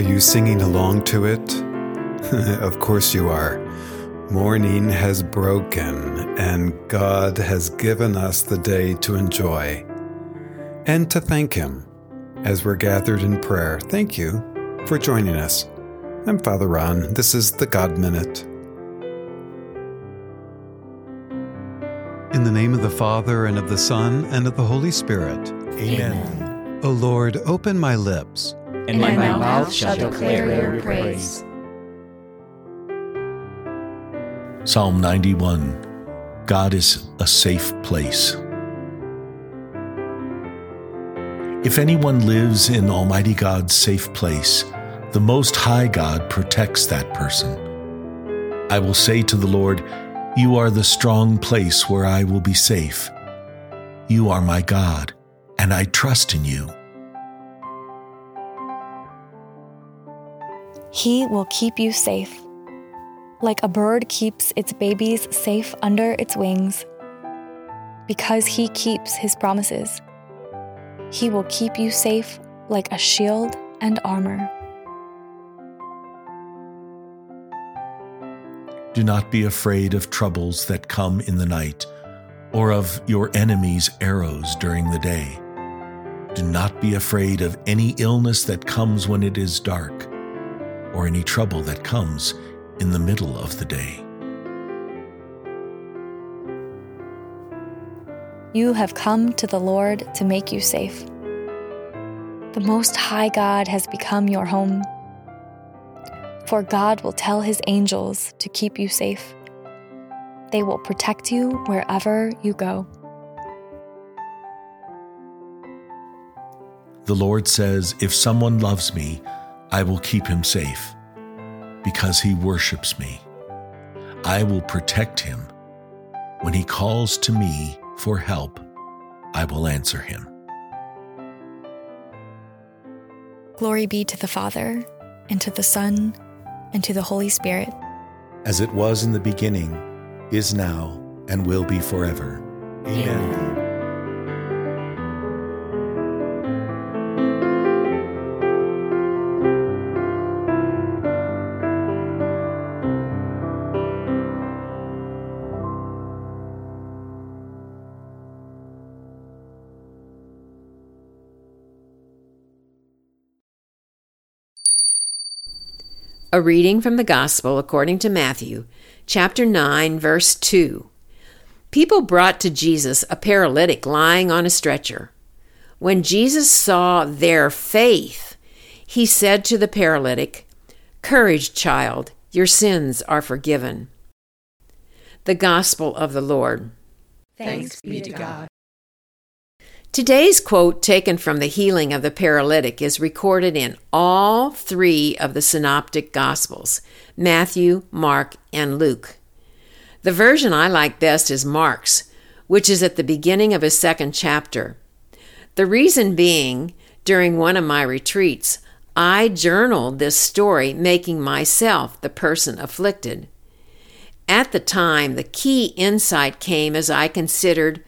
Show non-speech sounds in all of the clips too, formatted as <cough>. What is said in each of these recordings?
Are you singing along to it? <laughs> of course you are. Morning has broken, and God has given us the day to enjoy and to thank Him as we're gathered in prayer. Thank you for joining us. I'm Father Ron. This is the God Minute. In the name of the Father, and of the Son, and of the Holy Spirit. Amen. O Lord, open my lips, And my mouth shall declare your praise. Psalm 91 God is a safe place. If anyone lives in Almighty God's safe place, the Most High God protects that person. I will say to the Lord, You are the strong place where I will be safe. You are my God, and I trust in you. He will keep you safe. Like a bird keeps its babies safe under its wings. Because he keeps his promises. He will keep you safe like a shield and armor. Do not be afraid of troubles that come in the night, or of your enemies' arrows during the day. Do not be afraid of any illness that comes when it is dark, or any trouble that comes in the middle of the day. You have come to the Lord to make you safe. The Most High God has become your home. For God will tell his angels to keep you safe. They will protect you wherever you go. The Lord says, If someone loves me, I will keep him safe, because he worships me. I will protect him. When he calls to me for help, I will answer him. Glory be to the Father, and to the Son, and to the Holy Spirit. as it was in the beginning, is now, and will be forever. Amen. A reading from the Gospel according to Matthew, chapter 9, verse 2. People brought to Jesus a paralytic lying on a stretcher. When Jesus saw their faith, he said to the paralytic, Courage, child, your sins are forgiven. The Gospel of the Lord. Thanks be to God. Today's quote, taken from the healing of the paralytic, is recorded in all three of the synoptic Gospels Matthew, Mark, and Luke. The version I like best is Mark's, which is at the beginning of his second chapter. The reason being, during one of my retreats, I journaled this story, making myself the person afflicted. At the time, the key insight came as I considered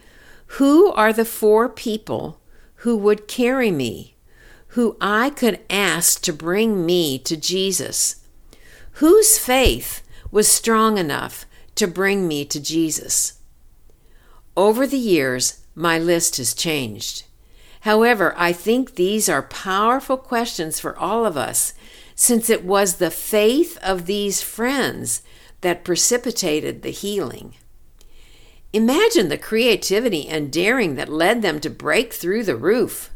who are the four people who would carry me, who I could ask to bring me to Jesus? Whose faith was strong enough to bring me to Jesus? Over the years, my list has changed. However, I think these are powerful questions for all of us, since it was the faith of these friends that precipitated the healing. Imagine the creativity and daring that led them to break through the roof.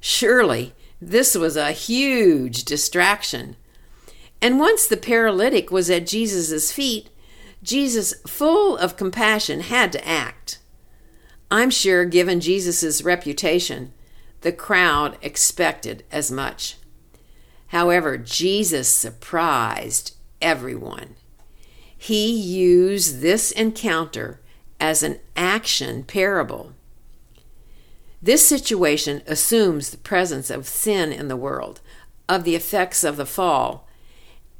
Surely this was a huge distraction. And once the paralytic was at Jesus' feet, Jesus, full of compassion, had to act. I'm sure, given Jesus' reputation, the crowd expected as much. However, Jesus surprised everyone. He used this encounter as an action parable. This situation assumes the presence of sin in the world, of the effects of the fall,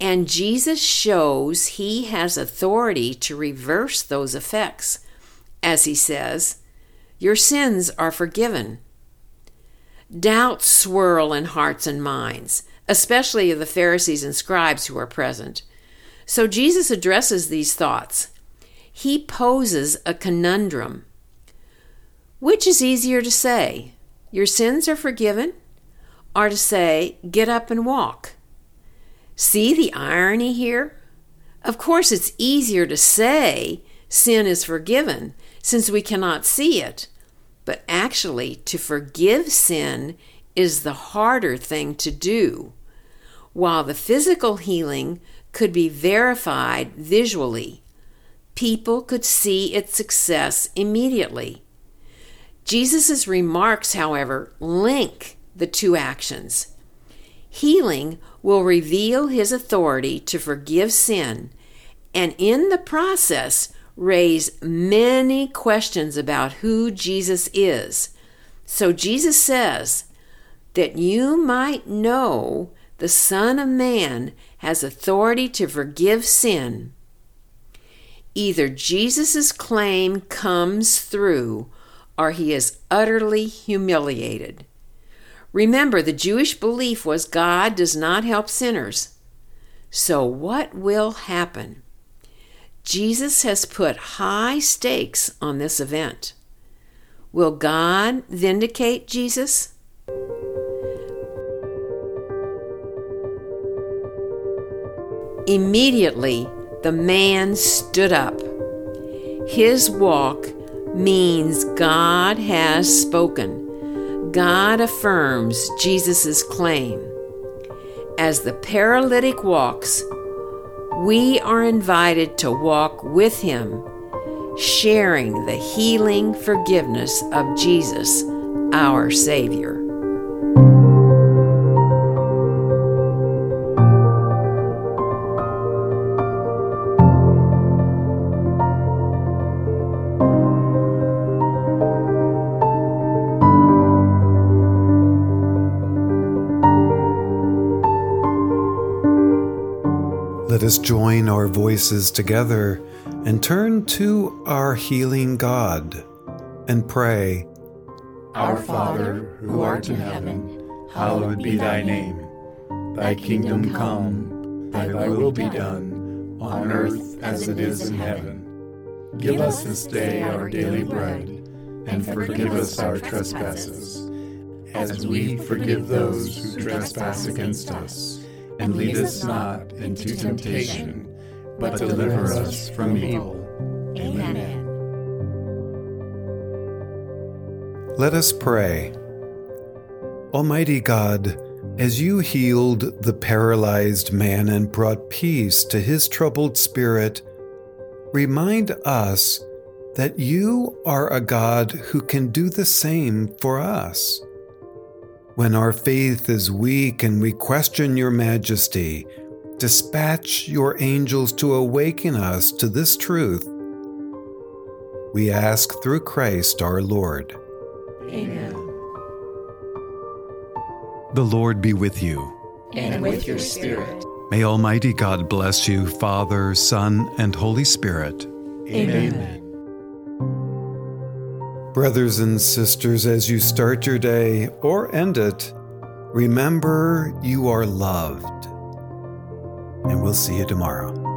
and Jesus shows he has authority to reverse those effects, as he says, Your sins are forgiven. Doubts swirl in hearts and minds. especially of the Pharisees and scribes who are present. So Jesus addresses these thoughts. He poses a conundrum. Which is easier to say, your sins are forgiven, or to say, get up and walk? See the irony here? Of course, it's easier to say sin is forgiven since we cannot see it, but actually, to forgive sin is the harder thing to do. While the physical healing could be verified visually, people could see its success immediately. Jesus' remarks, however, link the two actions. Healing will reveal his authority to forgive sin and in the process raise many questions about who Jesus is. So Jesus says that you might know the Son of Man has authority to forgive sin. Either Jesus' claim comes through or he is utterly humiliated. Remember, the Jewish belief was God does not help sinners. So, what will happen? Jesus has put high stakes on this event. Will God vindicate Jesus? Immediately, the man stood up. His walk means God has spoken. God affirms Jesus' claim. As the paralytic walks, we are invited to walk with him, sharing the healing forgiveness of Jesus, our Savior. Let us join our voices together and turn to our healing God and pray. Our Father, who art in heaven, hallowed be thy name. Thy kingdom come, thy will be done, on earth as it is in heaven. Give us this day our daily bread, and forgive us our trespasses, as we forgive those who trespass against us and lead us not into temptation, but deliver us from evil. Amen. Let us pray. Almighty God, as you healed the paralyzed man and brought peace to his troubled spirit, remind us that you are a God who can do the same for us. When our faith is weak and we question your majesty, dispatch your angels to awaken us to this truth. We ask through Christ our Lord. Amen. The Lord be with you. And with your spirit. May Almighty God bless you, Father, Son, and Holy Spirit. Amen. Brothers and sisters, as you start your day or end it, remember you are loved. And we'll see you tomorrow.